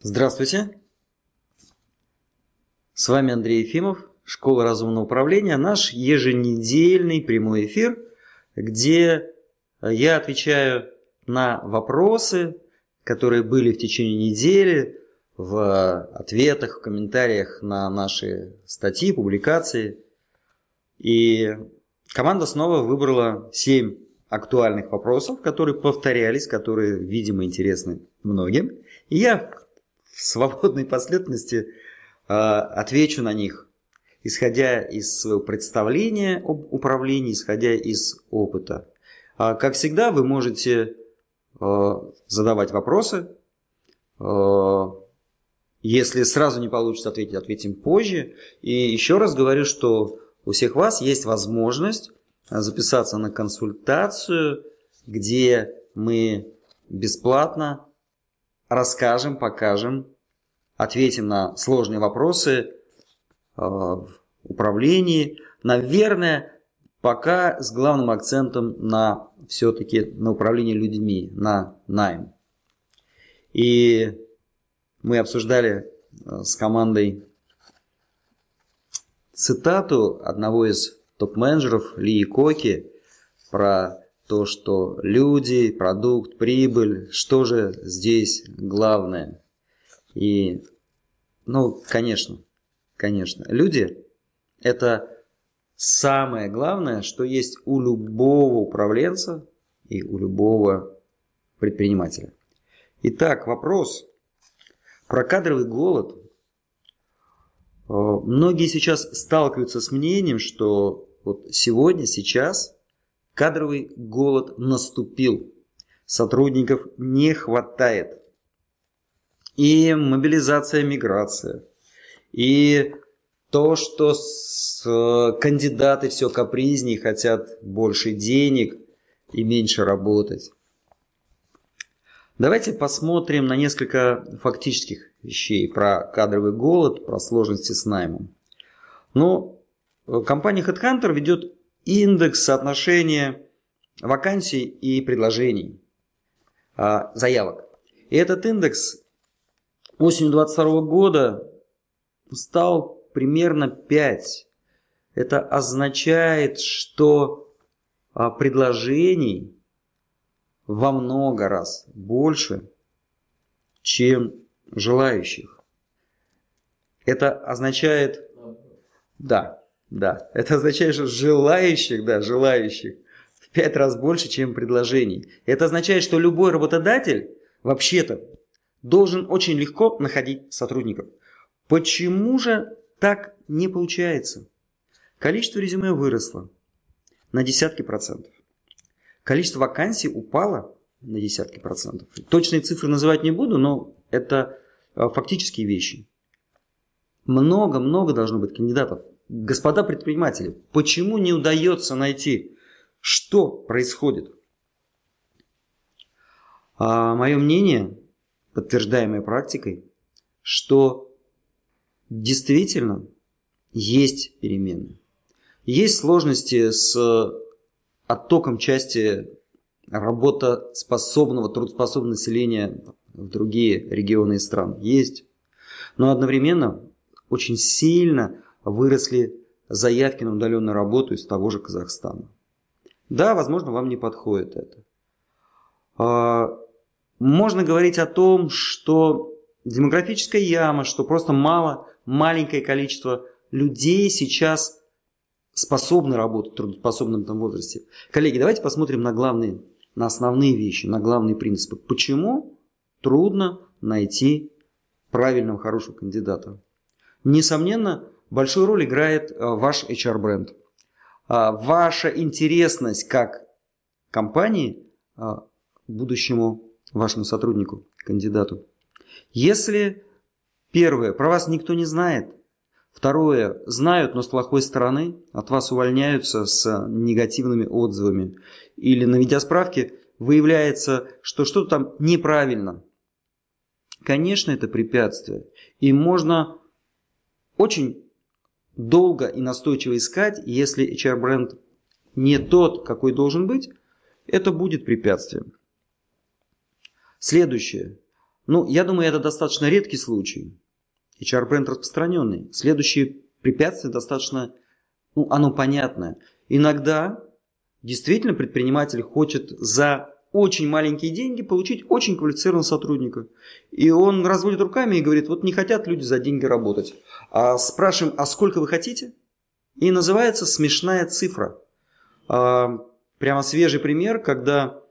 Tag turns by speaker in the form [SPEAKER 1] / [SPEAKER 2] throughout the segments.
[SPEAKER 1] Здравствуйте. С вами Андрей Ефимов, Школа разумного управления, наш еженедельный прямой эфир, где я отвечаю на вопросы, которые были в течение недели, в ответах, в комментариях на наши статьи, публикации. И команда снова выбрала 7 актуальных вопросов, которые повторялись, которые, видимо, интересны многим. И я в свободной последовательности э, отвечу на них, исходя из своего представления об управлении, исходя из опыта. А, как всегда, вы можете э, задавать вопросы. Если сразу не получится ответить, ответим позже. И еще раз говорю, что у всех вас есть возможность записаться на консультацию, где мы бесплатно расскажем, покажем, ответим на сложные вопросы э, в управлении. Наверное, пока с главным акцентом на все-таки на управление людьми, на найм. И мы обсуждали э, с командой цитату одного из топ-менеджеров Ли Коки про то, что люди, продукт, прибыль, что же здесь главное. И, ну, конечно, конечно, люди – это самое главное, что есть у любого управленца и у любого предпринимателя. Итак, вопрос про кадровый голод. Э, многие сейчас сталкиваются с мнением, что вот сегодня, сейчас – Кадровый голод наступил. Сотрудников не хватает. И мобилизация, миграция. И то, что с, э, кандидаты все капризнее, хотят больше денег и меньше работать. Давайте посмотрим на несколько фактических вещей про кадровый голод, про сложности с наймом. Но ну, компания HeadHunter ведет индекс соотношения вакансий и предложений, а, заявок. И этот индекс осенью 2022 года стал примерно 5. Это означает, что а, предложений во много раз больше, чем желающих. Это означает, да, да, это означает, что желающих, да, желающих в пять раз больше, чем предложений. Это означает, что любой работодатель вообще-то должен очень легко находить сотрудников. Почему же так не получается? Количество резюме выросло на десятки процентов. Количество вакансий упало на десятки процентов. Точные цифры называть не буду, но это а, фактические вещи. Много-много должно быть кандидатов Господа предприниматели, почему не удается найти, что происходит? А мое мнение, подтверждаемое практикой, что действительно есть перемены. Есть сложности с оттоком части работоспособного, трудоспособного населения в другие регионы и стран. Есть. Но одновременно очень сильно выросли заявки на удаленную работу из того же Казахстана. Да, возможно, вам не подходит это. А, можно говорить о том, что демографическая яма, что просто мало, маленькое количество людей сейчас способны работать в трудоспособном там возрасте. Коллеги, давайте посмотрим на главные, на основные вещи, на главные принципы. Почему трудно найти правильного, хорошего кандидата? Несомненно, большую роль играет э, ваш HR-бренд. А, ваша интересность как компании а, будущему вашему сотруднику, кандидату. Если первое, про вас никто не знает, второе, знают, но с плохой стороны, от вас увольняются с негативными отзывами, или наведя справки, выявляется, что что-то там неправильно. Конечно, это препятствие. И можно очень долго и настойчиво искать, если HR-бренд не тот, какой должен быть, это будет препятствием. Следующее. Ну, я думаю, это достаточно редкий случай. HR-бренд распространенный. Следующее препятствие достаточно, ну, оно понятное. Иногда действительно предприниматель хочет за очень маленькие деньги получить очень квалифицированного сотрудника. И он разводит руками и говорит, вот не хотят люди за деньги работать. А спрашиваем, а сколько вы хотите? И называется смешная цифра. А, прямо свежий пример, когда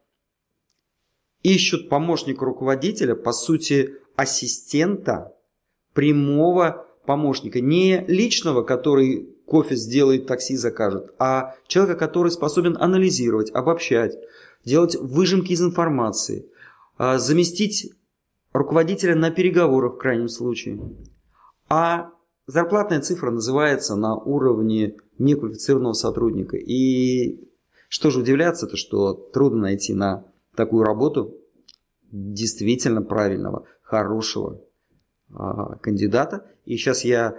[SPEAKER 1] ищут помощника руководителя, по сути, ассистента, прямого помощника, не личного, который кофе сделает, такси закажет, а человека, который способен анализировать, обобщать, делать выжимки из информации, а, заместить руководителя на переговорах в крайнем случае. А зарплатная цифра называется на уровне неквалифицированного сотрудника. И что же удивляться-то, что трудно найти на такую работу действительно правильного, хорошего а, кандидата. И сейчас я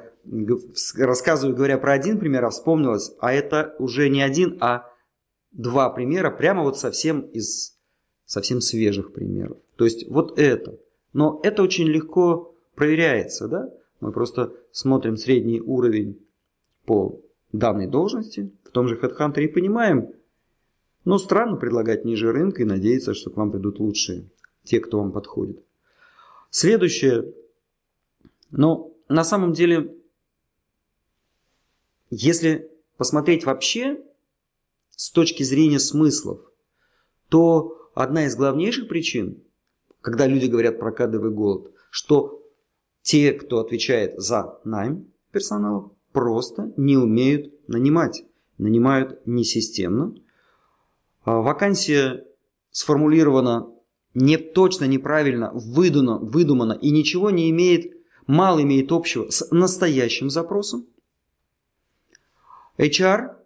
[SPEAKER 1] рассказываю, говоря про один пример, а вспомнилось, а это уже не один, а два примера, прямо вот совсем из совсем свежих примеров. То есть вот это. Но это очень легко проверяется, да? Мы просто смотрим средний уровень по данной должности в том же HeadHunter и понимаем, ну странно предлагать ниже рынка и надеяться, что к вам придут лучшие, те, кто вам подходит. Следующее, но ну, на самом деле, если посмотреть вообще с точки зрения смыслов, то одна из главнейших причин, когда люди говорят про кадровый голод, что те, кто отвечает за найм персонала, просто не умеют нанимать. Нанимают несистемно. А вакансия сформулирована не точно, неправильно, выдумано, выдумано и ничего не имеет, мало имеет общего с настоящим запросом. HR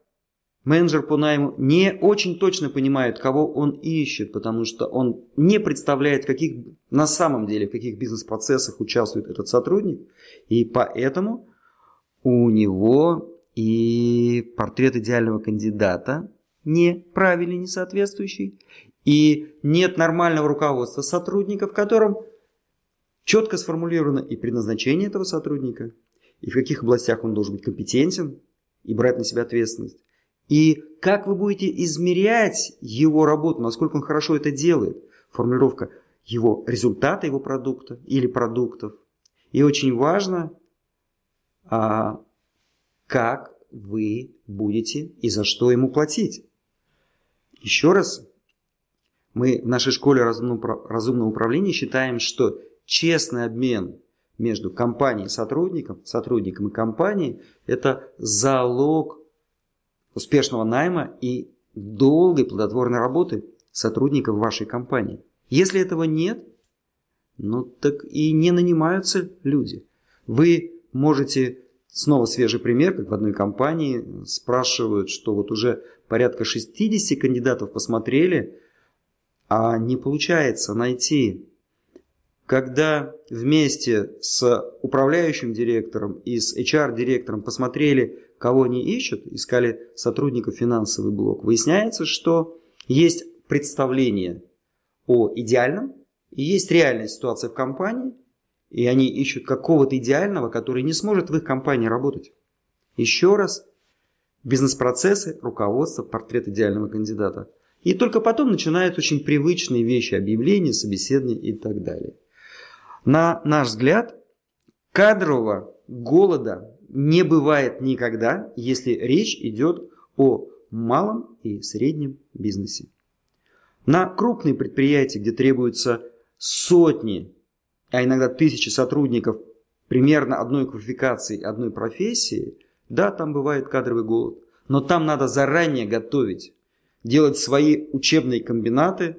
[SPEAKER 1] Менеджер по найму не очень точно понимает, кого он ищет, потому что он не представляет, каких, на самом деле, в каких бизнес-процессах участвует этот сотрудник. И поэтому у него и портрет идеального кандидата неправильный, не соответствующий, и нет нормального руководства сотрудника, в котором четко сформулировано и предназначение этого сотрудника, и в каких областях он должен быть компетентен и брать на себя ответственность и как вы будете измерять его работу, насколько он хорошо это делает. Формулировка его результата, его продукта или продуктов. И очень важно, а, как вы будете и за что ему платить. Еще раз, мы в нашей школе разумного управления считаем, что честный обмен между компанией и сотрудником, сотрудником и компанией – это залог успешного найма и долгой плодотворной работы сотрудников вашей компании. Если этого нет, ну так и не нанимаются люди. Вы можете, снова свежий пример, как в одной компании спрашивают, что вот уже порядка 60 кандидатов посмотрели, а не получается найти. Когда вместе с управляющим директором и с HR-директором посмотрели, кого они ищут, искали сотрудников финансовый блок, выясняется, что есть представление о идеальном, и есть реальная ситуация в компании, и они ищут какого-то идеального, который не сможет в их компании работать. Еще раз, бизнес-процессы, руководство, портрет идеального кандидата. И только потом начинают очень привычные вещи, объявления, собеседования и так далее. На наш взгляд, кадрового голода не бывает никогда, если речь идет о малом и среднем бизнесе. На крупные предприятия, где требуются сотни, а иногда тысячи сотрудников примерно одной квалификации, одной профессии, да, там бывает кадровый голод. Но там надо заранее готовить, делать свои учебные комбинаты,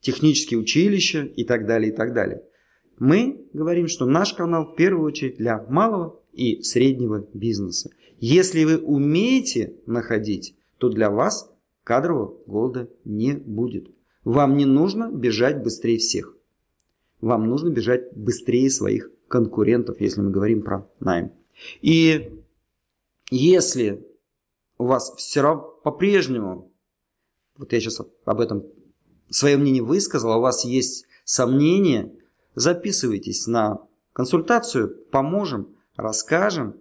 [SPEAKER 1] технические училища и так далее, и так далее. Мы говорим, что наш канал в первую очередь для малого и среднего бизнеса. Если вы умеете находить, то для вас кадрового голода не будет. Вам не нужно бежать быстрее всех. Вам нужно бежать быстрее своих конкурентов, если мы говорим про найм. И если у вас все равно по-прежнему, вот я сейчас об этом свое мнение высказал, а у вас есть сомнения, записывайтесь на консультацию, поможем, расскажем,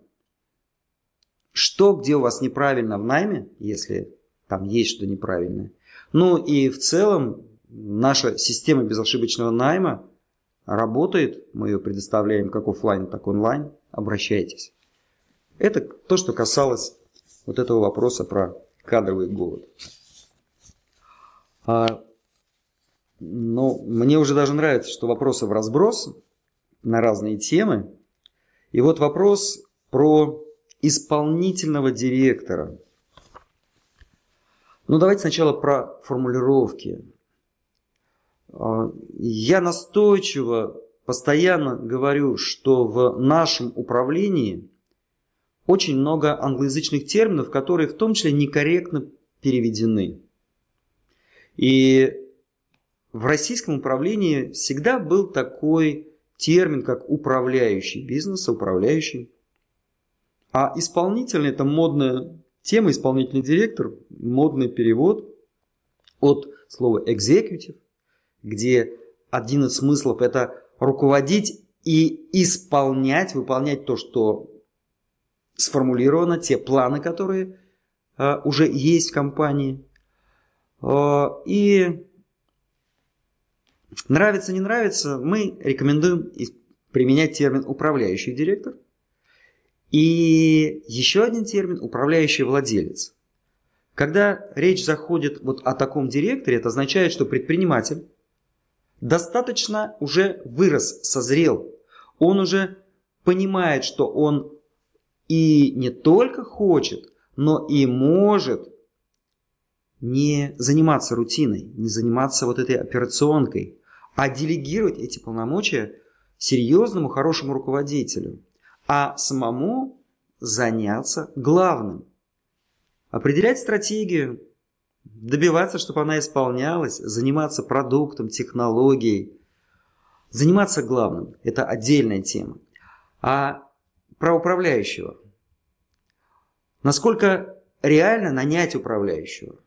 [SPEAKER 1] что где у вас неправильно в найме, если там есть что неправильное. Ну и в целом наша система безошибочного найма работает, мы ее предоставляем как офлайн, так онлайн, обращайтесь. Это то, что касалось вот этого вопроса про кадровый голод. А, но мне уже даже нравится, что вопросы в разброс на разные темы. И вот вопрос про исполнительного директора. Ну давайте сначала про формулировки. А, я настойчиво постоянно говорю, что в нашем управлении очень много англоязычных терминов, которые в том числе некорректно переведены. И в российском управлении всегда был такой термин, как управляющий бизнес, управляющий. А исполнительный – это модная тема, исполнительный директор, модный перевод от слова executive, где один из смыслов – это руководить и исполнять, выполнять то, что сформулировано, те планы, которые э, уже есть в компании. Э, и нравится, не нравится, мы рекомендуем применять термин управляющий директор. И еще один термин управляющий владелец. Когда речь заходит вот о таком директоре, это означает, что предприниматель достаточно уже вырос, созрел. Он уже понимает, что он и не только хочет, но и может не заниматься рутиной, не заниматься вот этой операционкой, а делегировать эти полномочия серьезному, хорошему руководителю, а самому заняться главным. Определять стратегию, добиваться, чтобы она исполнялась, заниматься продуктом, технологией, заниматься главным – это отдельная тема. А про управляющего. Насколько реально нанять управляющего?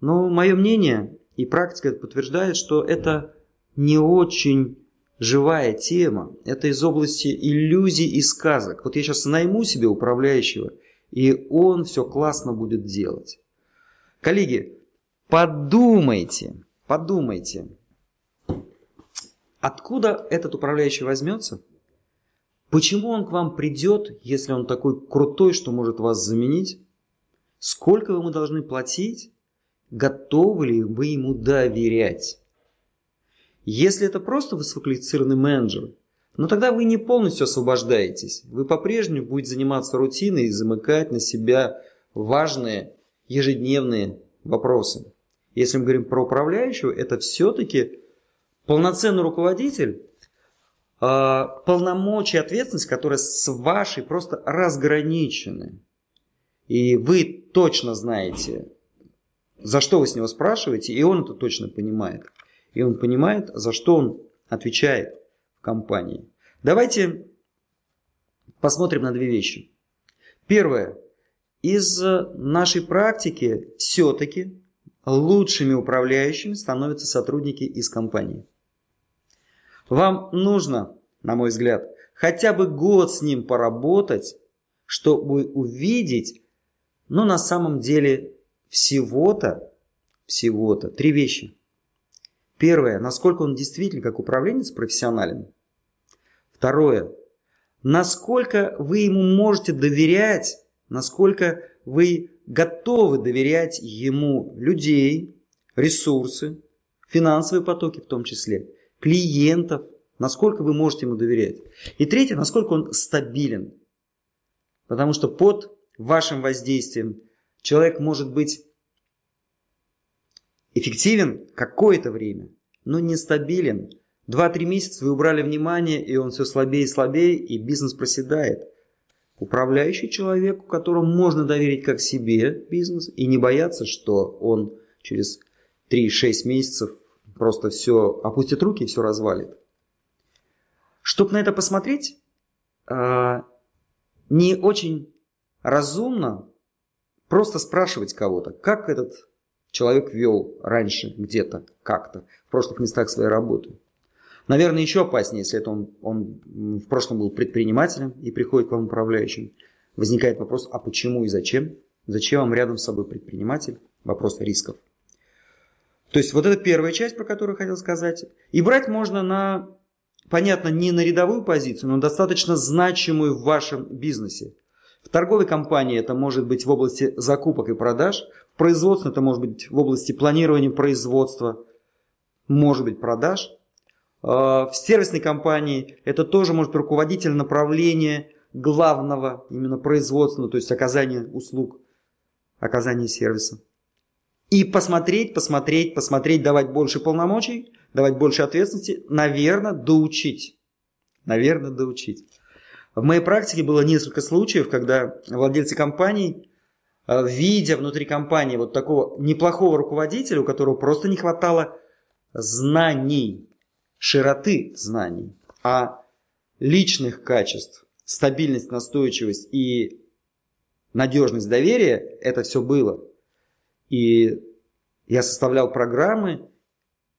[SPEAKER 1] Ну, мое мнение и практика подтверждает, что это не очень живая тема. Это из области иллюзий и сказок. Вот я сейчас найму себе управляющего, и он все классно будет делать. Коллеги, подумайте, подумайте, откуда этот управляющий возьмется? Почему он к вам придет, если он такой крутой, что может вас заменить? Сколько вы ему должны платить? Готовы ли вы ему доверять? Если это просто высококвалифицированный менеджер, но тогда вы не полностью освобождаетесь. Вы по-прежнему будете заниматься рутиной и замыкать на себя важные ежедневные вопросы. Если мы говорим про управляющего, это все-таки полноценный руководитель, а, полномочия и ответственность, которые с вашей просто разграничены. И вы точно знаете, за что вы с него спрашиваете, и он это точно понимает. И он понимает, за что он отвечает в компании. Давайте посмотрим на две вещи. Первое. Из нашей практики все-таки лучшими управляющими становятся сотрудники из компании. Вам нужно, на мой взгляд, хотя бы год с ним поработать, чтобы увидеть, ну на самом деле всего-то, всего-то три вещи. Первое, насколько он действительно как управленец профессионален. Второе, насколько вы ему можете доверять, насколько вы готовы доверять ему людей, ресурсы, финансовые потоки в том числе клиентов, насколько вы можете ему доверять. И третье, насколько он стабилен. Потому что под вашим воздействием человек может быть эффективен какое-то время, но нестабилен. Два-три месяца вы убрали внимание, и он все слабее и слабее, и бизнес проседает. Управляющий человек, которому можно доверить как себе бизнес, и не бояться, что он через 3-6 месяцев просто все опустит руки и все развалит. Чтобы на это посмотреть, а, не очень разумно просто спрашивать кого-то, как этот человек вел раньше где-то, как-то, в прошлых местах своей работы. Наверное, еще опаснее, если это он, он в прошлом был предпринимателем и приходит к вам управляющим. Возникает вопрос, а почему и зачем? Зачем вам рядом с собой предприниматель? Вопрос рисков. То есть вот это первая часть, про которую хотел сказать. И брать можно на, понятно, не на рядовую позицию, но достаточно значимую в вашем бизнесе. В торговой компании это может быть в области закупок и продаж, в производстве это может быть в области планирования производства, может быть продаж. А, в сервисной компании это тоже может быть руководитель направления главного именно производственного, то есть оказания услуг, оказания сервиса. И посмотреть, посмотреть, посмотреть, давать больше полномочий, давать больше ответственности, наверное, доучить. Наверное, доучить. В моей практике было несколько случаев, когда владельцы компаний, э, видя внутри компании вот такого неплохого руководителя, у которого просто не хватало знаний, широты знаний, а личных качеств, стабильность, настойчивость и надежность доверия, это все было. И я составлял программы,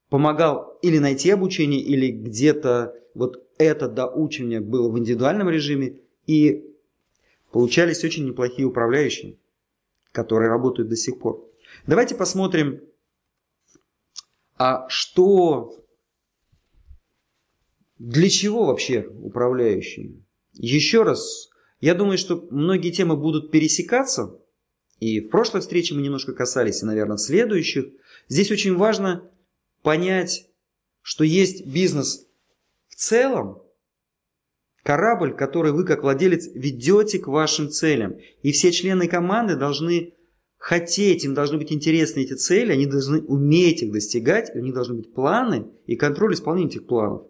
[SPEAKER 1] помогал или найти обучение, или где-то вот это доучивание было в индивидуальном режиме, и получались очень неплохие управляющие, которые работают до сих пор. Давайте посмотрим, а что, для чего вообще управляющие? Еще раз, я думаю, что многие темы будут пересекаться, и в прошлой встрече мы немножко касались, и, наверное, в следующих. Здесь очень важно понять, что есть бизнес целом, корабль, который вы как владелец ведете к вашим целям. И все члены команды должны хотеть, им должны быть интересны эти цели, они должны уметь их достигать, у них должны быть планы и контроль исполнения этих планов.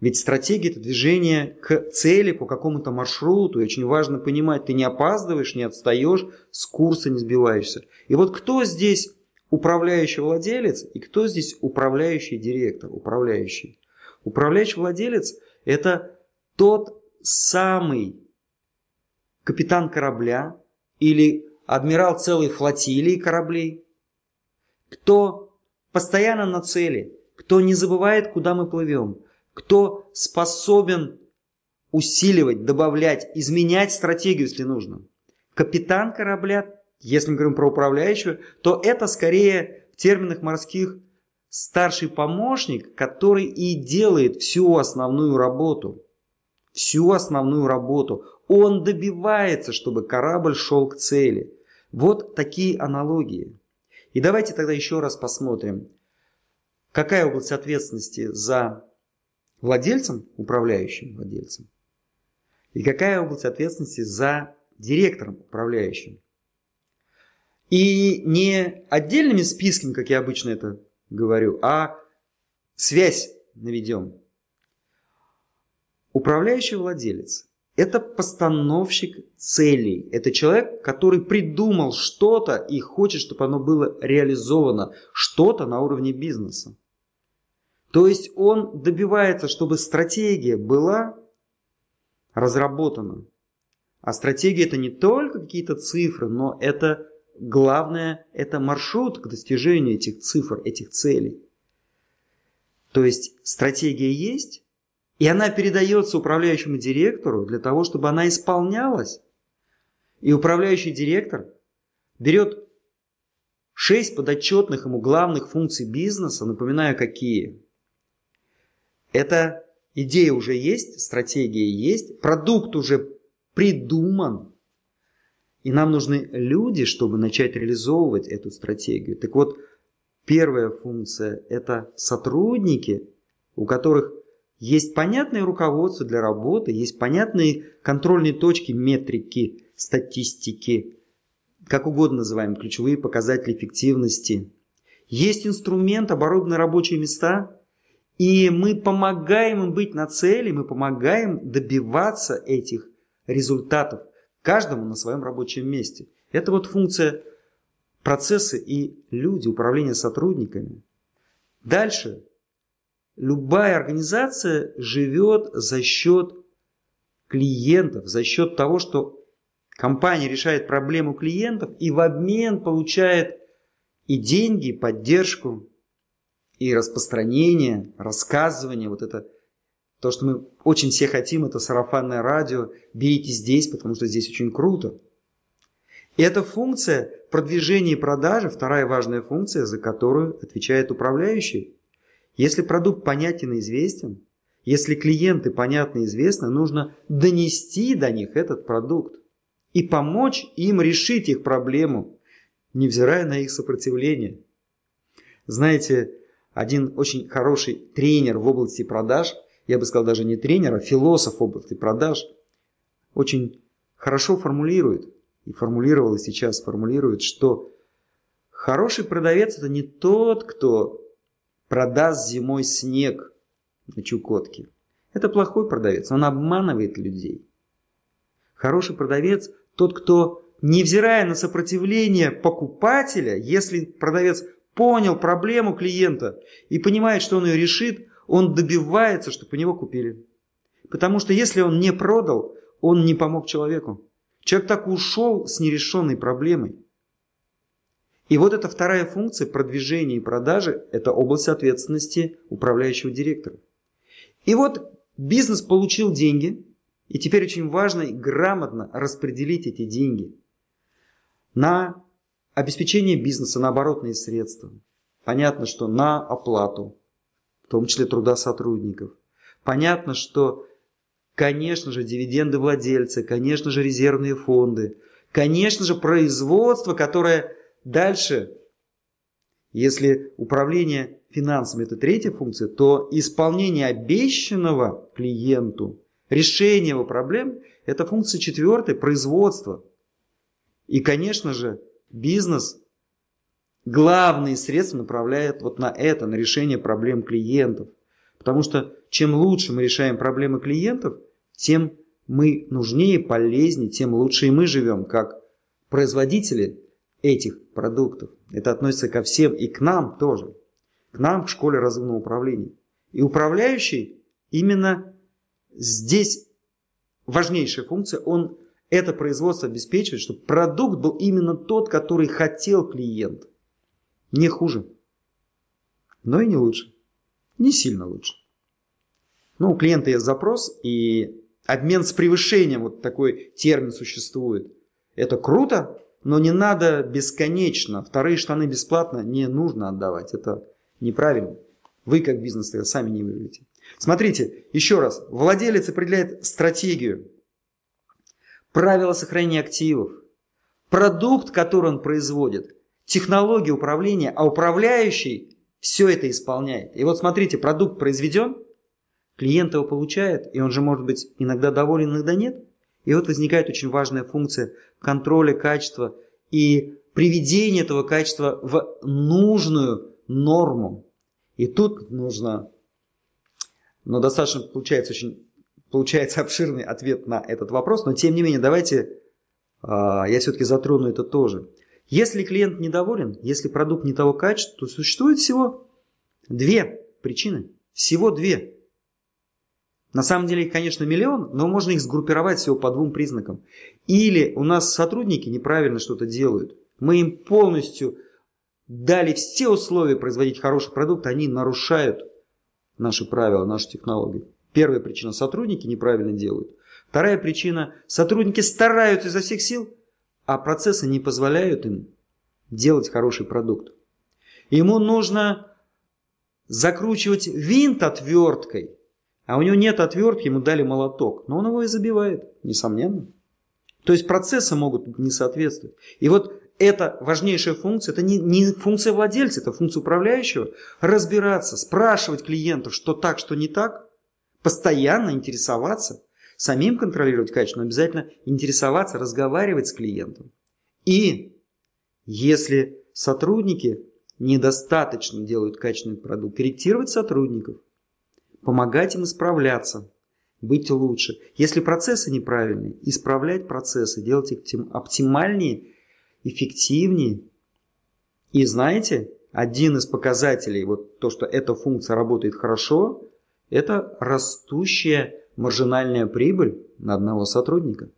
[SPEAKER 1] Ведь стратегия – это движение к цели по какому-то маршруту. И очень важно понимать, ты не опаздываешь, не отстаешь, с курса не сбиваешься. И вот кто здесь управляющий владелец и кто здесь управляющий директор, управляющий? Управляющий владелец – это тот самый капитан корабля или адмирал целой флотилии кораблей, кто постоянно на цели, кто не забывает, куда мы плывем, кто способен усиливать, добавлять, изменять стратегию, если нужно. Капитан корабля, если мы говорим про управляющего, то это скорее в терминах морских старший помощник, который и делает всю основную работу. Всю основную работу. Он добивается, чтобы корабль шел к цели. Вот такие аналогии. И давайте тогда еще раз посмотрим, какая область ответственности за владельцем, управляющим владельцем, и какая область ответственности за директором управляющим. И не отдельными списками, как я обычно это говорю, а связь наведем. Управляющий владелец – это постановщик целей. Это человек, который придумал что-то и хочет, чтобы оно было реализовано. Что-то на уровне бизнеса. То есть он добивается, чтобы стратегия была разработана. А стратегия это не только какие-то цифры, но это главное, это маршрут к достижению этих цифр, этих целей. То есть стратегия есть, и она передается управляющему директору для того, чтобы она исполнялась. И управляющий директор берет шесть подотчетных ему главных функций бизнеса, напоминаю, какие – эта идея уже есть, стратегия есть, продукт уже придуман. И нам нужны люди, чтобы начать реализовывать эту стратегию. Так вот, первая функция – это сотрудники, у которых есть понятное руководство для работы, есть понятные контрольные точки, метрики, статистики, как угодно называем, ключевые показатели эффективности. Есть инструмент, оборудованные рабочие места – и мы помогаем им быть на цели, мы помогаем добиваться этих результатов каждому на своем рабочем месте. Это вот функция процессы и люди, управления сотрудниками. Дальше. Любая организация живет за счет клиентов, за счет того, что компания решает проблему клиентов и в обмен получает и деньги, и поддержку, и распространение, рассказывание, вот это то, что мы очень все хотим, это сарафанное радио, берите здесь, потому что здесь очень круто. И эта функция продвижения и продажи, вторая важная функция, за которую отвечает управляющий. Если продукт понятен и известен, если клиенты понятны и известны, нужно донести до них этот продукт и помочь им решить их проблему, невзирая на их сопротивление. Знаете, один очень хороший тренер в области продаж, я бы сказал даже не тренер, а философ области продаж, очень хорошо формулирует, и формулировал, и сейчас формулирует, что хороший продавец это не тот, кто продаст зимой снег на Чукотке. Это плохой продавец, он обманывает людей. Хороший продавец тот, кто, невзирая на сопротивление покупателя, если продавец понял проблему клиента и понимает, что он ее решит, он добивается, чтобы него купили. Потому что если он не продал, он не помог человеку. Человек так ушел с нерешенной проблемой. И вот эта вторая функция продвижения и продажи – это область ответственности управляющего директора. И вот бизнес получил деньги, и теперь очень важно грамотно распределить эти деньги на обеспечение бизнеса, на оборотные средства. Понятно, что на оплату, в том числе труда сотрудников. Понятно, что, конечно же, дивиденды владельца, конечно же, резервные фонды, конечно же, производство, которое дальше, если управление финансами это третья функция, то исполнение обещанного клиенту, решение его проблем – это функция четвертая – производство. И, конечно же, бизнес главные средства направляет вот на это, на решение проблем клиентов. Потому что чем лучше мы решаем проблемы клиентов, тем мы нужнее, полезнее, тем лучше и мы живем, как производители этих продуктов. Это относится ко всем и к нам тоже к нам, к школе разумного управления. И управляющий именно здесь важнейшая функция, он это производство обеспечивает, чтобы продукт был именно тот, который хотел клиент. Не хуже, но и не лучше. Не сильно лучше. Ну, у клиента есть запрос, и обмен с превышением, вот такой термин существует. Это круто, но не надо бесконечно. Вторые штаны бесплатно не нужно отдавать. Это неправильно. Вы как бизнес сами не выиграете. Смотрите, еще раз. Владелец определяет стратегию, правила сохранения активов, продукт, который он производит, технологию управления, а управляющий все это исполняет. И вот смотрите, продукт произведен, клиент его получает, и он же может быть иногда доволен, иногда нет. И вот возникает очень важная функция контроля качества и приведения этого качества в нужную норму. И тут нужно, но достаточно получается очень получается обширный ответ на этот вопрос, но тем не менее давайте а, я все-таки затрону это тоже. Если клиент недоволен, если продукт не того качества, то существует всего две причины. Всего две. На самом деле их, конечно, миллион, но можно их сгруппировать всего по двум признакам. Или у нас сотрудники неправильно что-то делают. Мы им полностью дали все условия производить хороший продукт, они нарушают наши правила, наши технологии. Первая причина – сотрудники неправильно делают. Вторая причина – сотрудники стараются изо всех сил, а процессы не позволяют им делать хороший продукт. Ему нужно закручивать винт отверткой, а у него нет отвертки, ему дали молоток, но он его и забивает, несомненно. То есть процессы могут не соответствовать. И вот это важнейшая функция, это не, не функция владельца, это функция управляющего. Разбираться, спрашивать клиентов, что так, что не так, постоянно интересоваться, самим контролировать качество, но обязательно интересоваться, разговаривать с клиентом. И если сотрудники недостаточно делают качественный продукт, корректировать сотрудников, помогать им исправляться, быть лучше. Если процессы неправильные, исправлять процессы, делать их оптимальнее эффективнее. И знаете, один из показателей, вот то, что эта функция работает хорошо, это растущая маржинальная прибыль на одного сотрудника.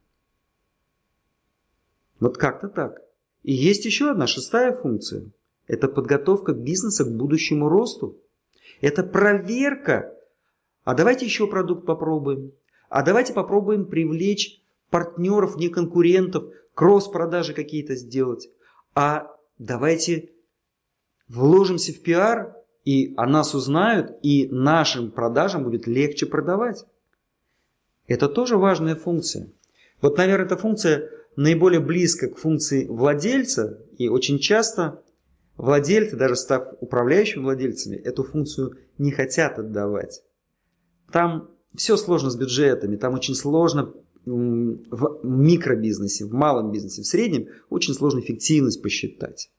[SPEAKER 1] Вот как-то так. И есть еще одна шестая функция. Это подготовка бизнеса к будущему росту. Это проверка. А давайте еще продукт попробуем. А давайте попробуем привлечь партнеров, не конкурентов, кросс-продажи какие-то сделать. А давайте вложимся в пиар, и о нас узнают, и нашим продажам будет легче продавать. Это тоже важная функция. Вот, наверное, эта функция наиболее близко к функции владельца, и очень часто владельцы, даже став управляющими владельцами, эту функцию не хотят отдавать. Там все сложно с бюджетами, там очень сложно в микробизнесе, в малом бизнесе, в среднем очень сложно эффективность посчитать.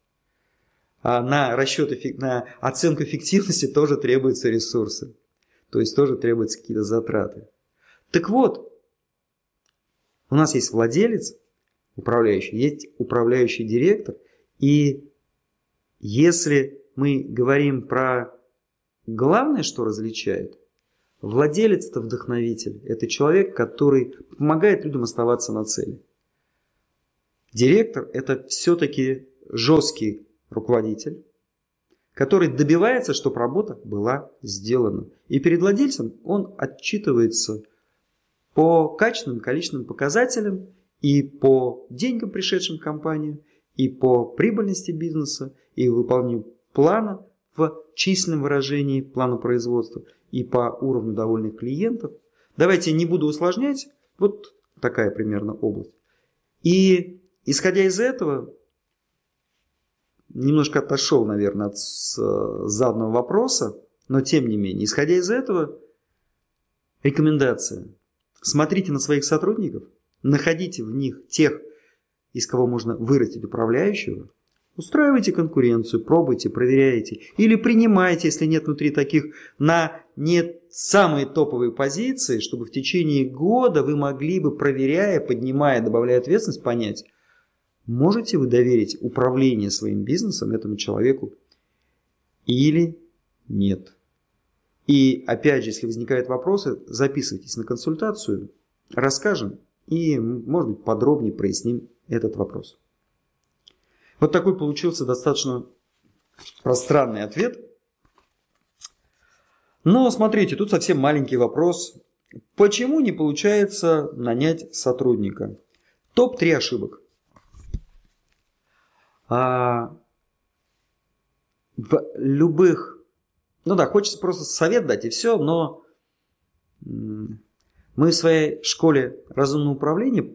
[SPEAKER 1] А на расчет, на оценку эффективности тоже требуются ресурсы. То есть тоже требуются какие-то затраты. Так вот, у нас есть владелец, управляющий, есть управляющий директор. И если мы говорим про главное, что различает, владелец это вдохновитель. Это человек, который помогает людям оставаться на цели. Директор это все-таки жесткий руководитель, который добивается, чтобы работа была сделана. И перед владельцем он отчитывается по качественным количественным показателям и по деньгам, пришедшим в компанию, и по прибыльности бизнеса, и выполнению плана в численном выражении плана производства, и по уровню довольных клиентов. Давайте не буду усложнять, вот такая примерно область. И исходя из этого, немножко отошел, наверное, от заданного вопроса, но тем не менее, исходя из этого, рекомендация. Смотрите на своих сотрудников – находите в них тех, из кого можно вырастить управляющего, устраивайте конкуренцию, пробуйте, проверяйте. Или принимайте, если нет внутри таких, на не самые топовые позиции, чтобы в течение года вы могли бы, проверяя, поднимая, добавляя ответственность, понять, можете вы доверить управление своим бизнесом этому человеку или нет. И опять же, если возникают вопросы, записывайтесь на консультацию, расскажем, и, может быть, подробнее проясним этот вопрос. Вот такой получился достаточно пространный ответ. Но смотрите, тут совсем маленький вопрос. Почему не получается нанять сотрудника? Топ-3 ошибок. А в любых... Ну да, хочется просто совет дать и все, но мы в своей школе разумного управления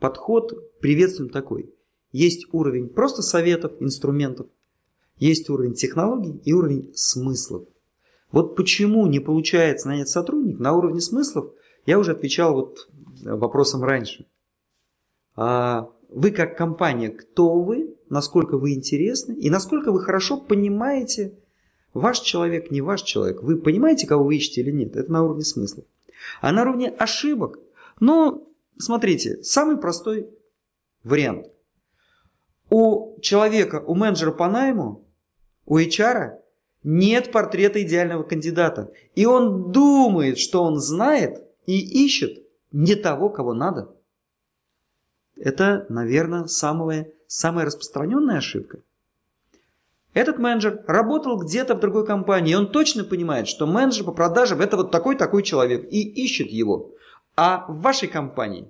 [SPEAKER 1] подход приветствуем такой. Есть уровень просто советов, инструментов, есть уровень технологий и уровень смыслов. Вот почему не получается нанять сотрудник на уровне смыслов, я уже отвечал вот вопросом раньше. А вы как компания, кто вы, насколько вы интересны и насколько вы хорошо понимаете, ваш человек, не ваш человек. Вы понимаете, кого вы ищете или нет? Это на уровне смыслов. А на уровне ошибок, ну, смотрите, самый простой вариант. У человека, у менеджера по найму, у HR нет портрета идеального кандидата. И он думает, что он знает и ищет не того, кого надо. Это, наверное, самая, самая распространенная ошибка – этот менеджер работал где-то в другой компании, и он точно понимает, что менеджер по продажам это вот такой-такой человек, и ищет его. А в вашей компании,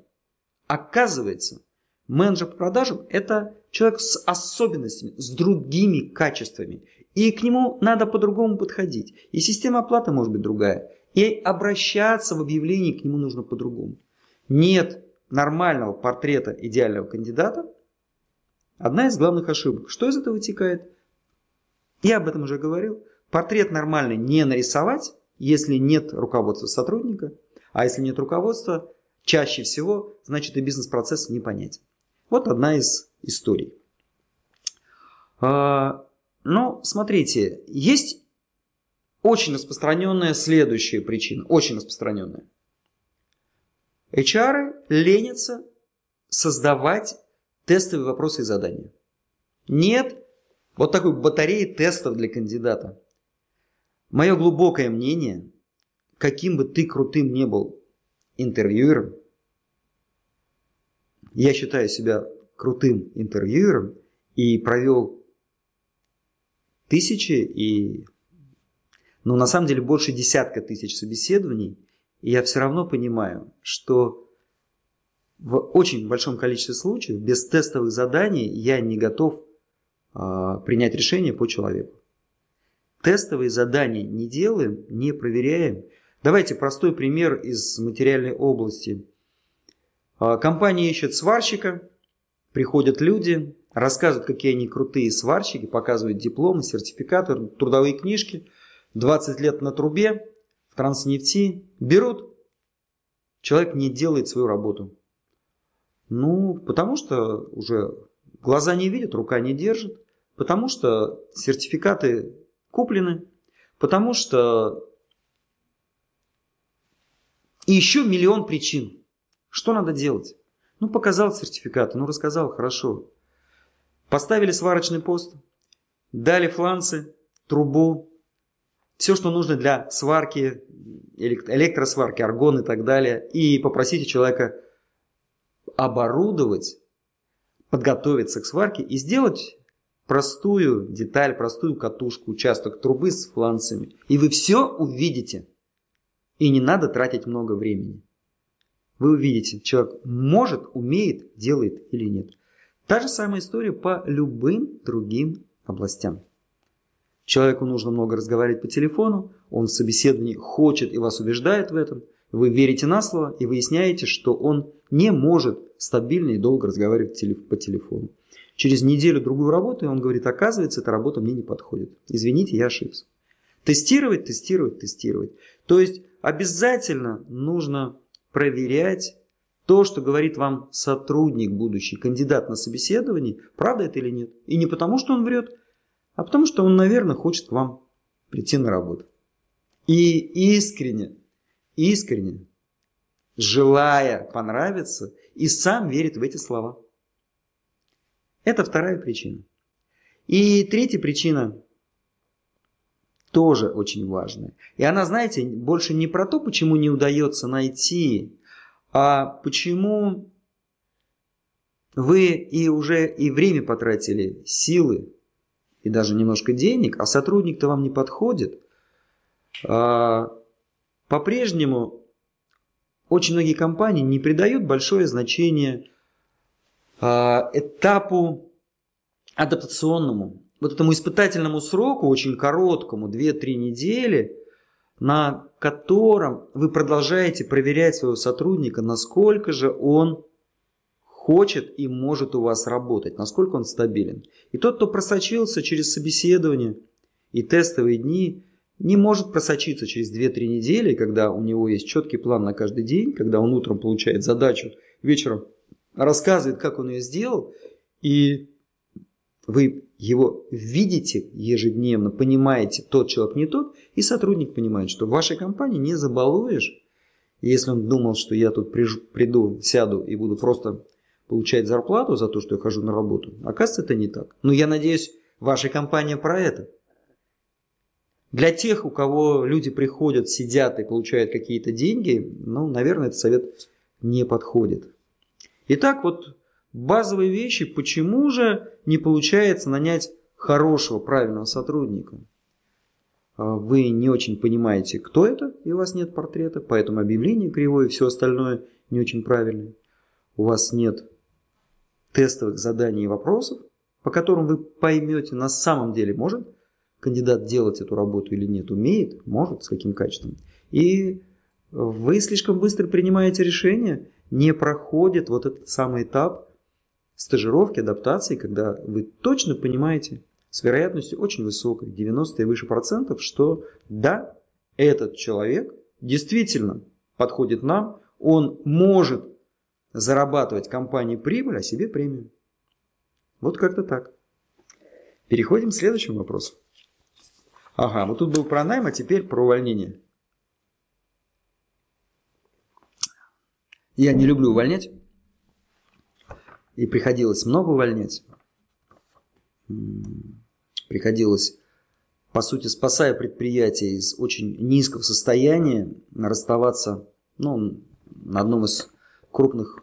[SPEAKER 1] оказывается, менеджер по продажам это человек с особенностями, с другими качествами. И к нему надо по-другому подходить. И система оплаты может быть другая. И обращаться в объявлении к нему нужно по-другому. Нет нормального портрета идеального кандидата. Одна из главных ошибок. Что из этого вытекает? Я об этом уже говорил. Портрет нормальный не нарисовать, если нет руководства сотрудника. А если нет руководства, чаще всего, значит и бизнес-процесс не понятен. Вот одна из историй. А, Но смотрите, есть очень распространенная следующая причина. Очень распространенная. HR ленятся создавать тестовые вопросы и задания. Нет вот такой батареи тестов для кандидата. Мое глубокое мнение, каким бы ты крутым не был интервьюером, я считаю себя крутым интервьюером и провел тысячи и но на самом деле больше десятка тысяч собеседований, и я все равно понимаю, что в очень большом количестве случаев без тестовых заданий я не готов принять решение по человеку. Тестовые задания не делаем, не проверяем. Давайте простой пример из материальной области. А, компания ищет сварщика, приходят люди, рассказывают, какие они крутые сварщики, показывают дипломы, сертификаты, трудовые книжки. 20 лет на трубе, в транснефти, берут, человек не делает свою работу. Ну, потому что уже глаза не видят, рука не держит, потому что сертификаты куплены, потому что и еще миллион причин. Что надо делать? Ну, показал сертификаты, ну, рассказал, хорошо. Поставили сварочный пост, дали фланцы, трубу, все, что нужно для сварки, электросварки, аргон и так далее. И попросите человека оборудовать, подготовиться к сварке и сделать простую деталь, простую катушку, участок трубы с фланцами. И вы все увидите. И не надо тратить много времени. Вы увидите, человек может, умеет, делает или нет. Та же самая история по любым другим областям. Человеку нужно много разговаривать по телефону, он в собеседовании хочет и вас убеждает в этом. Вы верите на слово и выясняете, что он не может стабильно и долго разговаривать по телефону. Через неделю-другую работы он говорит, оказывается, эта работа мне не подходит. Извините, я ошибся. Тестировать, тестировать, тестировать. То есть обязательно нужно проверять то, что говорит вам сотрудник будущий, кандидат на собеседование, правда это или нет. И не потому, что он врет, а потому, что он, наверное, хочет к вам прийти на работу. И искренне, искренне, желая понравиться, и сам верит в эти слова. Это вторая причина. И третья причина тоже очень важная. И она, знаете, больше не про то, почему не удается найти, а почему вы и уже и время потратили, силы, и даже немножко денег, а сотрудник-то вам не подходит. А, по-прежнему очень многие компании не придают большое значение этапу адаптационному, вот этому испытательному сроку, очень короткому, 2-3 недели, на котором вы продолжаете проверять своего сотрудника, насколько же он хочет и может у вас работать, насколько он стабилен. И тот, кто просочился через собеседование и тестовые дни, не может просочиться через 2-3 недели, когда у него есть четкий план на каждый день, когда он утром получает задачу, вечером рассказывает, как он ее сделал, и вы его видите ежедневно, понимаете, тот человек не тот, и сотрудник понимает, что в вашей компании не забалуешь. Если он думал, что я тут приду, сяду и буду просто получать зарплату за то, что я хожу на работу, оказывается, это не так. Но я надеюсь, ваша компания про это. Для тех, у кого люди приходят, сидят и получают какие-то деньги, ну, наверное, этот совет не подходит. Итак, вот базовые вещи, почему же не получается нанять хорошего, правильного сотрудника? А, вы не очень понимаете, кто это, и у вас нет портрета, поэтому объявление кривое и все остальное не очень правильное. У вас нет тестовых заданий и вопросов, по которым вы поймете, на самом деле может кандидат делать эту работу или нет, умеет, может, с каким качеством. И вы слишком быстро принимаете решение, не проходит вот этот самый этап стажировки, адаптации, когда вы точно понимаете с вероятностью очень высокой, 90 и выше процентов, что да, этот человек действительно подходит нам, он может зарабатывать компании прибыль, а себе премию. Вот как-то так. Переходим к следующему вопросу. Ага, вот тут был про найм, а теперь про увольнение. Я не люблю увольнять. И приходилось много увольнять. Приходилось, по сути, спасая предприятие из очень низкого состояния, расставаться ну, на одном из крупных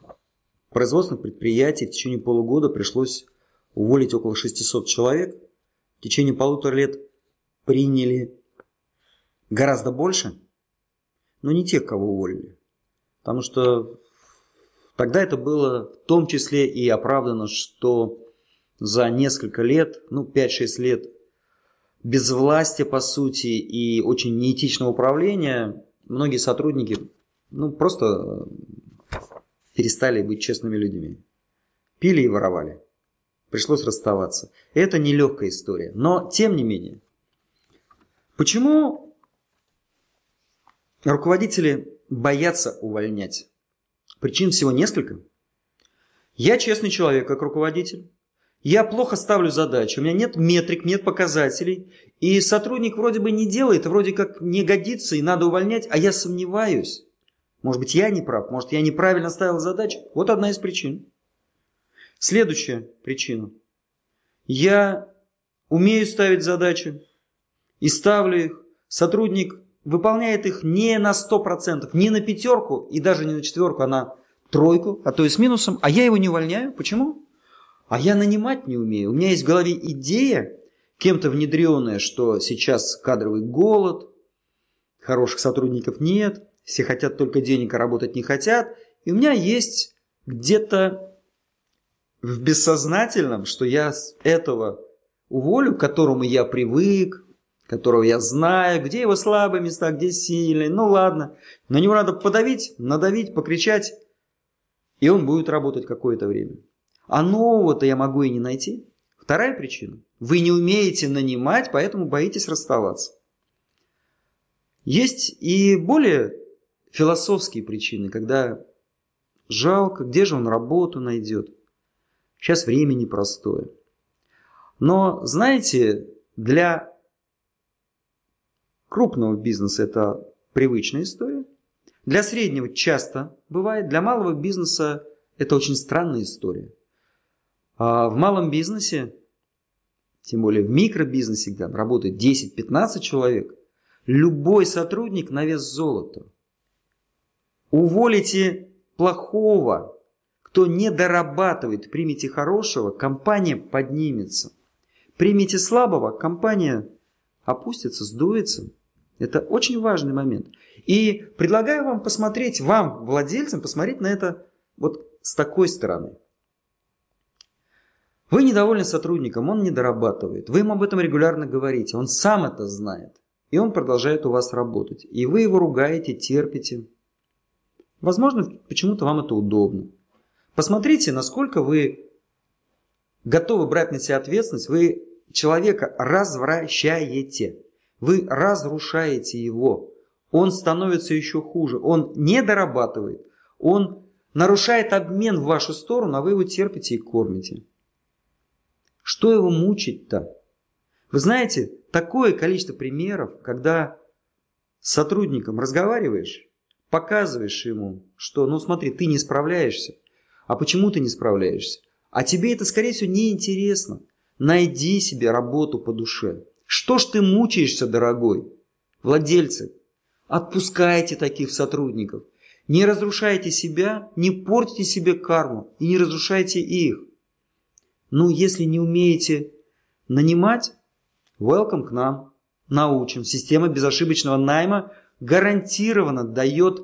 [SPEAKER 1] производственных предприятий. В течение полугода пришлось уволить около 600 человек. В течение полутора лет приняли гораздо больше, но не тех, кого уволили. Потому что тогда это было в том числе и оправдано, что за несколько лет, ну 5-6 лет без власти по сути и очень неэтичного управления многие сотрудники ну, просто перестали быть честными людьми. Пили и воровали. Пришлось расставаться. Это нелегкая история. Но, тем не менее, почему руководители боятся увольнять? Причин всего несколько. Я честный человек, как руководитель. Я плохо ставлю задачи, у меня нет метрик, нет показателей. И сотрудник вроде бы не делает, вроде как не годится и надо увольнять, а я сомневаюсь. Может быть, я не прав, может, я неправильно ставил задачи. Вот одна из причин. Следующая причина. Я умею ставить задачи и ставлю их. Сотрудник выполняет их не на 100%, не на пятерку и даже не на четверку, а на тройку, а то и с минусом. А я его не увольняю. Почему? А я нанимать не умею. У меня есть в голове идея, кем-то внедренная, что сейчас кадровый голод, хороших сотрудников нет, все хотят только денег, а работать не хотят. И у меня есть где-то в бессознательном, что я этого уволю, к которому я привык, которого я знаю, где его слабые места, где сильные. Ну ладно, на него надо подавить, надавить, покричать, и он будет работать какое-то время. А нового-то я могу и не найти. Вторая причина. Вы не умеете нанимать, поэтому боитесь расставаться. Есть и более философские причины, когда жалко, где же он работу найдет. Сейчас время непростое. Но, знаете, для крупного бизнеса это привычная история. Для среднего часто бывает. Для малого бизнеса это очень странная история. А в малом бизнесе, тем более в микробизнесе, где работает 10-15 человек, любой сотрудник на вес золота. Уволите плохого, кто не дорабатывает, примите хорошего, компания поднимется. Примите слабого, компания опустится, сдуется. Это очень важный момент. И предлагаю вам посмотреть, вам, владельцам, посмотреть на это вот с такой стороны. Вы недовольны сотрудником, он не дорабатывает. Вы ему об этом регулярно говорите, он сам это знает. И он продолжает у вас работать. И вы его ругаете, терпите. Возможно, почему-то вам это удобно. Посмотрите, насколько вы готовы брать на себя ответственность, вы человека развращаете, вы разрушаете его, он становится еще хуже, он не дорабатывает, он нарушает обмен в вашу сторону, а вы его терпите и кормите. Что его мучить-то? Вы знаете, такое количество примеров, когда с сотрудником разговариваешь, показываешь ему, что, ну смотри, ты не справляешься, а почему ты не справляешься? А тебе это, скорее всего, не интересно. Найди себе работу по душе. Что ж ты мучаешься, дорогой? Владельцы, отпускайте таких сотрудников. Не разрушайте себя, не портите себе карму и не разрушайте их. Ну, если не умеете нанимать, welcome к нам. Научим. Система безошибочного найма гарантированно дает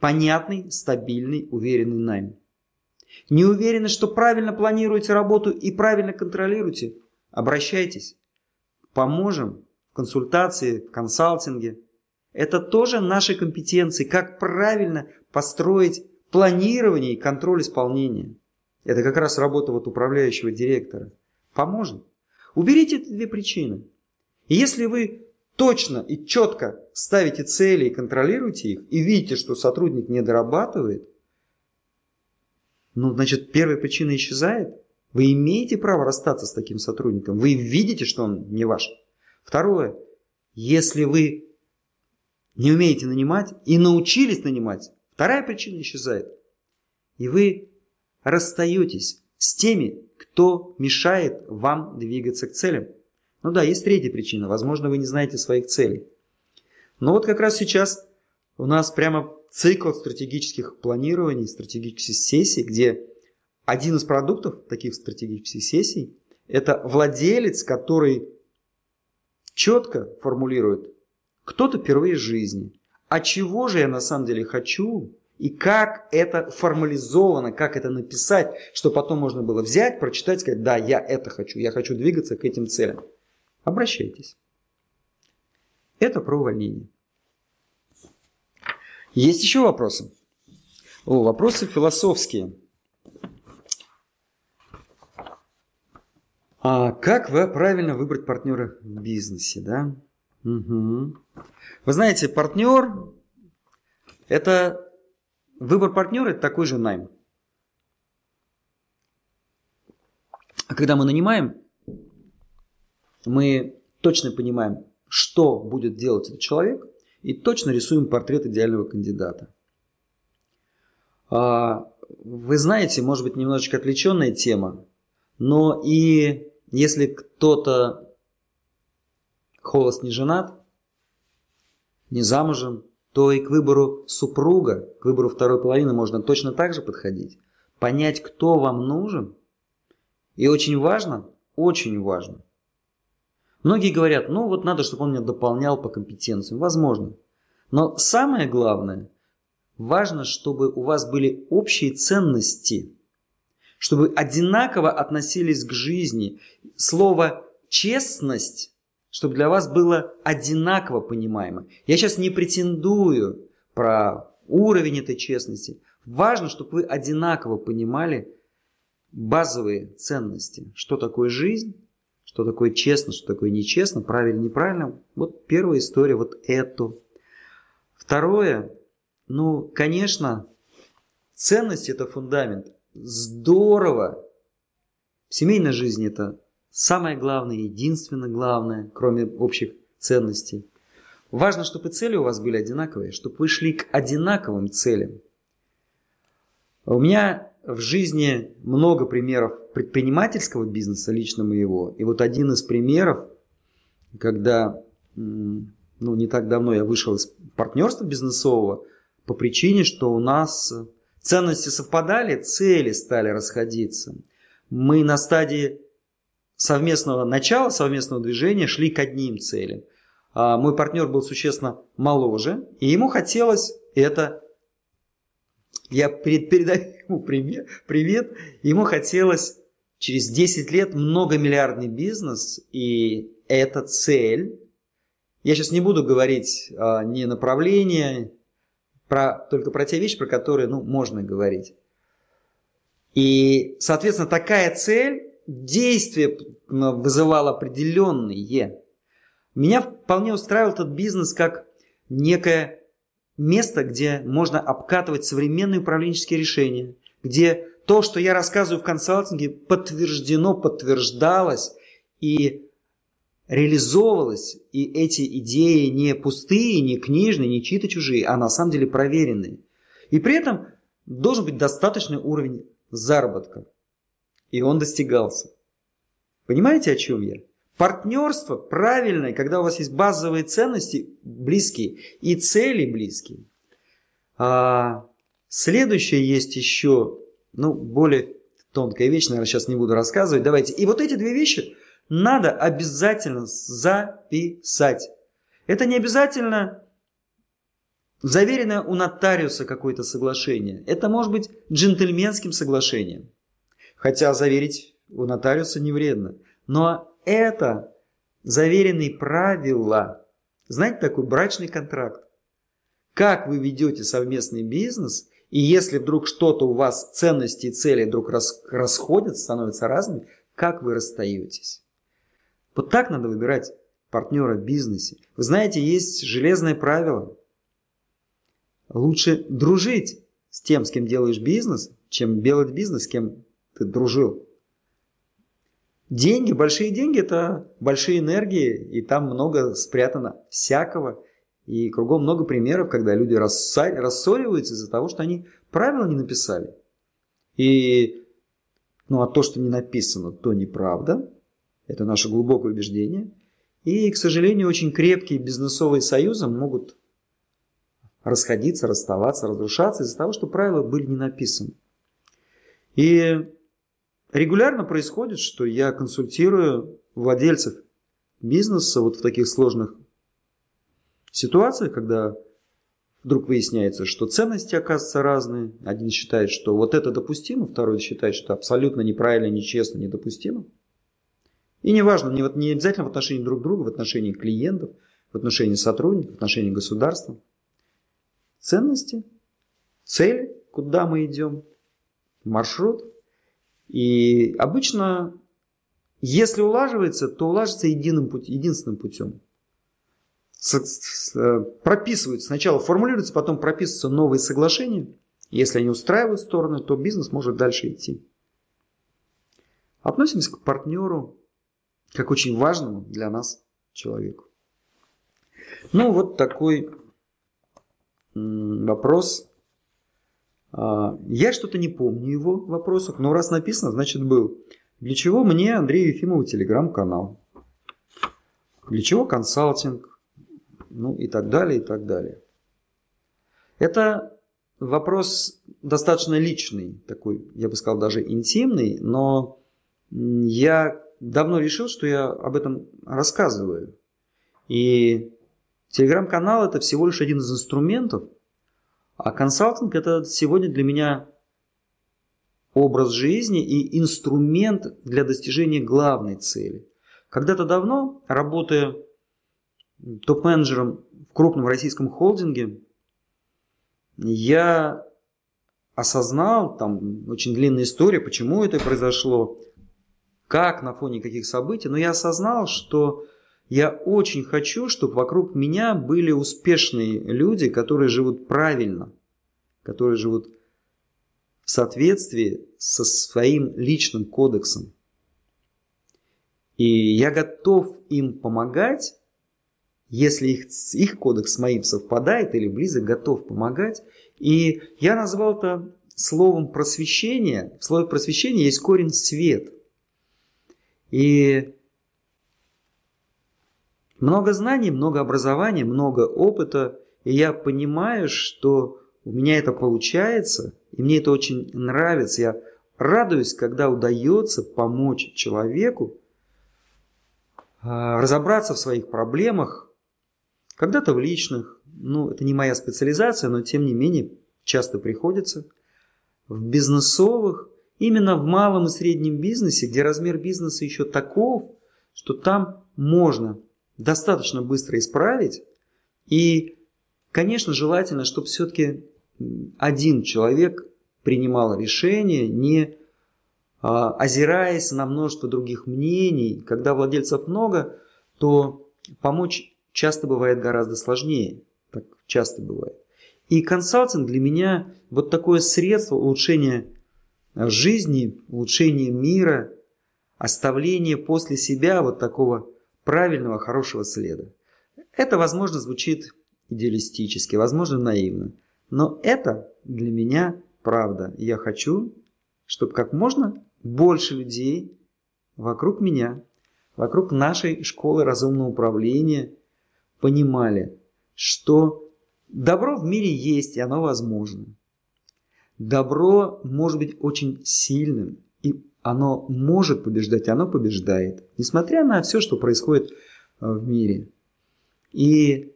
[SPEAKER 1] понятный, стабильный, уверенный найм. Не уверены, что правильно планируете работу и правильно контролируете? Обращайтесь. Поможем в консультации, в консалтинге. Это тоже наши компетенции, как правильно построить планирование и контроль исполнения. Это как раз работа вот управляющего директора. Поможет. Уберите эти две причины. И если вы точно и четко ставите цели и контролируете их, и видите, что сотрудник не дорабатывает, ну, значит, первая причина исчезает. Вы имеете право расстаться с таким сотрудником. Вы видите, что он не ваш. Второе. Если вы не умеете нанимать и научились нанимать, вторая причина исчезает. И вы расстаетесь с теми, кто мешает вам двигаться к целям. Ну да, есть третья причина. Возможно, вы не знаете своих целей. Но вот как раз сейчас у нас прямо цикл стратегических планирований, стратегических сессий, где один из продуктов таких стратегических сессий – это владелец, который четко формулирует, кто-то впервые в жизни. А чего же я на самом деле хочу? И как это формализовано, как это написать, что потом можно было взять, прочитать, сказать, да, я это хочу, я хочу двигаться к этим целям. Обращайтесь. Это про увольнение. Есть еще вопросы? О, вопросы философские. А как вы правильно выбрать партнера в бизнесе, да? Угу. Вы знаете, партнер – это выбор партнера – это такой же найм. А когда мы нанимаем, мы точно понимаем, что будет делать этот человек, и точно рисуем портрет идеального кандидата. А, вы знаете, может быть, немножечко отвлеченная тема, но и если кто-то холост не женат, не замужем, то и к выбору супруга, к выбору второй половины можно точно так же подходить. Понять, кто вам нужен. И очень важно, очень важно. Многие говорят, ну вот надо, чтобы он меня дополнял по компетенциям. Возможно. Но самое главное, важно, чтобы у вас были общие ценности, чтобы одинаково относились к жизни. Слово «честность» чтобы для вас было одинаково понимаемо. Я сейчас не претендую про уровень этой честности. Важно, чтобы вы одинаково понимали базовые ценности. Что такое жизнь, что такое честно, что такое нечестно, правильно, неправильно. Вот первая история, вот эту. Второе, ну, конечно, ценность это фундамент. Здорово. В семейной жизни это самое главное, единственно главное, кроме общих ценностей. Важно, чтобы цели у вас были одинаковые, чтобы вы шли к одинаковым целям. У меня в жизни много примеров предпринимательского бизнеса, лично моего. И вот один из примеров, когда ну, не так давно я вышел из партнерства бизнесового по причине, что у нас ценности совпадали, цели стали расходиться. Мы на стадии совместного начала, совместного движения шли к одним целям. А мой партнер был существенно моложе, и ему хотелось это... Я передаю ему привет. Ему хотелось через 10 лет многомиллиардный бизнес, и эта цель. Я сейчас не буду говорить а, не направление, про, только про те вещи, про которые ну, можно говорить. И, соответственно, такая цель действие вызывало определенные. Меня вполне устраивал этот бизнес как некое место, где можно обкатывать современные управленческие решения, где то, что я рассказываю в консалтинге, подтверждено, подтверждалось и реализовывалось, и эти идеи не пустые, не книжные, не чьи-то чужие, а на самом деле проверенные. И при этом должен быть достаточный уровень заработка и он достигался. Понимаете, о чем я? Партнерство правильное, когда у вас есть базовые ценности близкие и цели близкие. А следующее есть еще, ну, более тонкая вещь, наверное, сейчас не буду рассказывать. Давайте. И вот эти две вещи надо обязательно записать. Это не обязательно заверенное у нотариуса какое-то соглашение. Это может быть джентльменским соглашением. Хотя заверить у нотариуса не вредно. Но это заверенные правила. Знаете, такой брачный контракт. Как вы ведете совместный бизнес, и если вдруг что-то у вас, ценности и цели вдруг расходятся, становятся разными, как вы расстаетесь? Вот так надо выбирать партнера в бизнесе. Вы знаете, есть железное правило. Лучше дружить с тем, с кем делаешь бизнес, чем делать бизнес с кем ты дружил. Деньги, большие деньги – это большие энергии, и там много спрятано всякого. И кругом много примеров, когда люди рассориваются из-за того, что они правила не написали. И ну а то, что не написано, то неправда. Это наше глубокое убеждение. И, к сожалению, очень крепкие бизнесовые союзы могут расходиться, расставаться, разрушаться из-за того, что правила были не написаны. И Регулярно происходит, что я консультирую владельцев бизнеса вот в таких сложных ситуация, когда вдруг выясняется, что ценности оказываются разные. Один считает, что вот это допустимо, второй считает, что абсолютно неправильно, нечестно, недопустимо. И неважно, не, не обязательно в отношении друг друга, в отношении клиентов, в отношении сотрудников, в отношении государства. Ценности, цели, куда мы идем, маршрут. И обычно, если улаживается, то улаживается единым путь, единственным путем. Э, прописываются, сначала формулируются, потом прописываются новые соглашения. Если они устраивают стороны, то бизнес может дальше идти. Относимся к партнеру как очень важному для нас человеку. Ну, вот такой вопрос. А, я что-то не помню его вопросов, но раз написано, значит был. Для чего мне, Андрею Ефимову, телеграм-канал? Для чего консалтинг? Ну и так далее, и так далее. Это вопрос достаточно личный, такой, я бы сказал, даже интимный, но я давно решил, что я об этом рассказываю. И телеграм-канал это всего лишь один из инструментов, а консалтинг это сегодня для меня образ жизни и инструмент для достижения главной цели. Когда-то давно, работая топ-менеджером в крупном российском холдинге, я осознал, там очень длинная история, почему это произошло, как, на фоне каких событий, но я осознал, что я очень хочу, чтобы вокруг меня были успешные люди, которые живут правильно, которые живут в соответствии со своим личным кодексом. И я готов им помогать, если их, их кодекс с моим совпадает или близок, готов помогать. И я назвал это словом просвещение. В слове просвещение есть корень свет. И много знаний, много образования, много опыта. И я понимаю, что у меня это получается, и мне это очень нравится. Я радуюсь, когда удается помочь человеку а, разобраться в своих проблемах, когда-то в личных, ну это не моя специализация, но тем не менее часто приходится, в бизнесовых, именно в малом и среднем бизнесе, где размер бизнеса еще таков, что там можно достаточно быстро исправить. И, конечно, желательно, чтобы все-таки один человек принимал решение, не а, озираясь на множество других мнений. Когда владельцев много, то помочь часто бывает гораздо сложнее. Так часто бывает. И консалтинг для меня вот такое средство улучшения жизни, улучшения мира, оставления после себя вот такого правильного, хорошего следа. Это, возможно, звучит идеалистически, возможно, наивно. Но это для меня правда. Я хочу, чтобы как можно больше людей вокруг меня, вокруг нашей школы разумного управления понимали, что добро в мире есть, и оно возможно. Добро может быть очень сильным, и оно может побеждать, оно побеждает, несмотря на все, что происходит э, в мире. И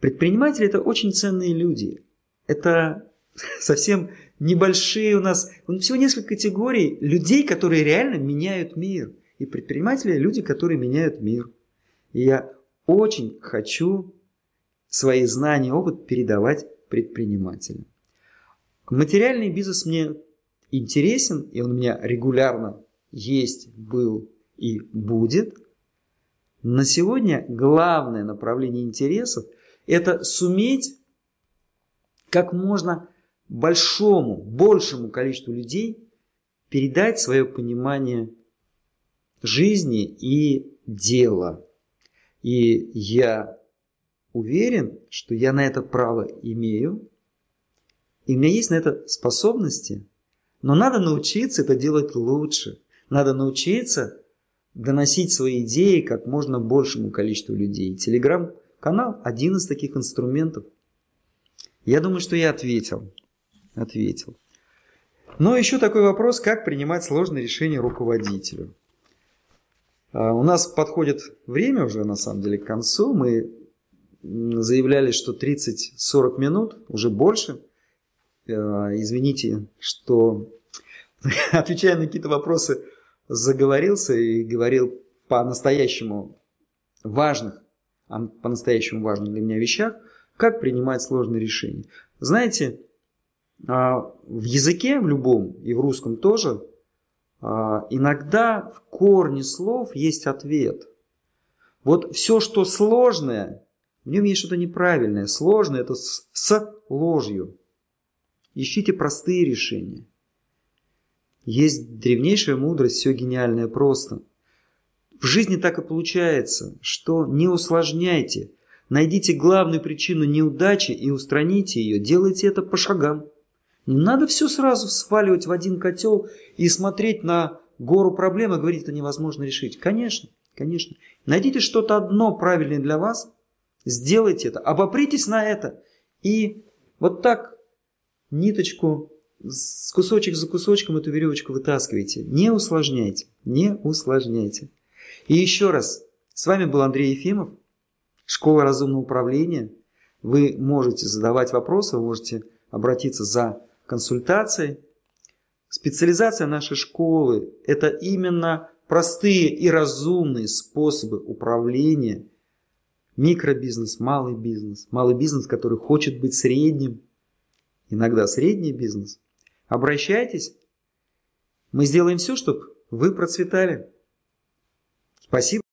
[SPEAKER 1] предприниматели – это очень ценные люди. Это совсем небольшие у нас, всего несколько категорий людей, которые реально меняют мир. И предприниматели – люди, которые меняют мир. И я очень хочу свои знания, опыт передавать предпринимателям. Материальный бизнес мне интересен, и он у меня регулярно есть, был и будет. На сегодня главное направление интересов – это суметь как можно большому, большему количеству людей передать свое понимание жизни и дела. И я уверен, что я на это право имею, и у меня есть на это способности, но надо научиться это делать лучше. Надо научиться доносить свои идеи как можно большему количеству людей. Телеграм-канал – один из таких инструментов. Я думаю, что я ответил. Ответил. Но еще такой вопрос, как принимать сложные решения руководителю. А, у нас подходит время уже, на самом деле, к концу. Мы заявляли, что 30-40 минут, уже больше. Э, извините, что отвечая на какие-то вопросы, заговорился и говорил по-настоящему важных, по-настоящему важных для меня вещах, как принимать сложные решения. Знаете, а, в языке в любом, и в русском тоже, а, иногда в корне слов есть ответ. Вот все, что сложное, в нем есть что-то неправильное. Сложное – это с ложью. Ищите простые решения. Есть древнейшая мудрость, все гениальное просто. В жизни так и получается, что не усложняйте. Найдите главную причину неудачи и устраните ее. Делайте это по шагам. Не надо все сразу сваливать в один котел и смотреть на гору проблем и говорить, это невозможно решить. Конечно, конечно. Найдите что-то одно правильное для вас, сделайте это, обопритесь на это и вот так ниточку с кусочек за кусочком эту веревочку вытаскивайте. Не усложняйте, не усложняйте. И еще раз, с вами был Андрей Ефимов, Школа разумного управления. Вы можете задавать вопросы, вы можете обратиться за консультацией. Специализация нашей школы – это именно простые и разумные способы управления. Микробизнес, малый бизнес, малый бизнес, который хочет быть средним, иногда средний бизнес. Обращайтесь, мы сделаем все, чтобы вы процветали. Спасибо.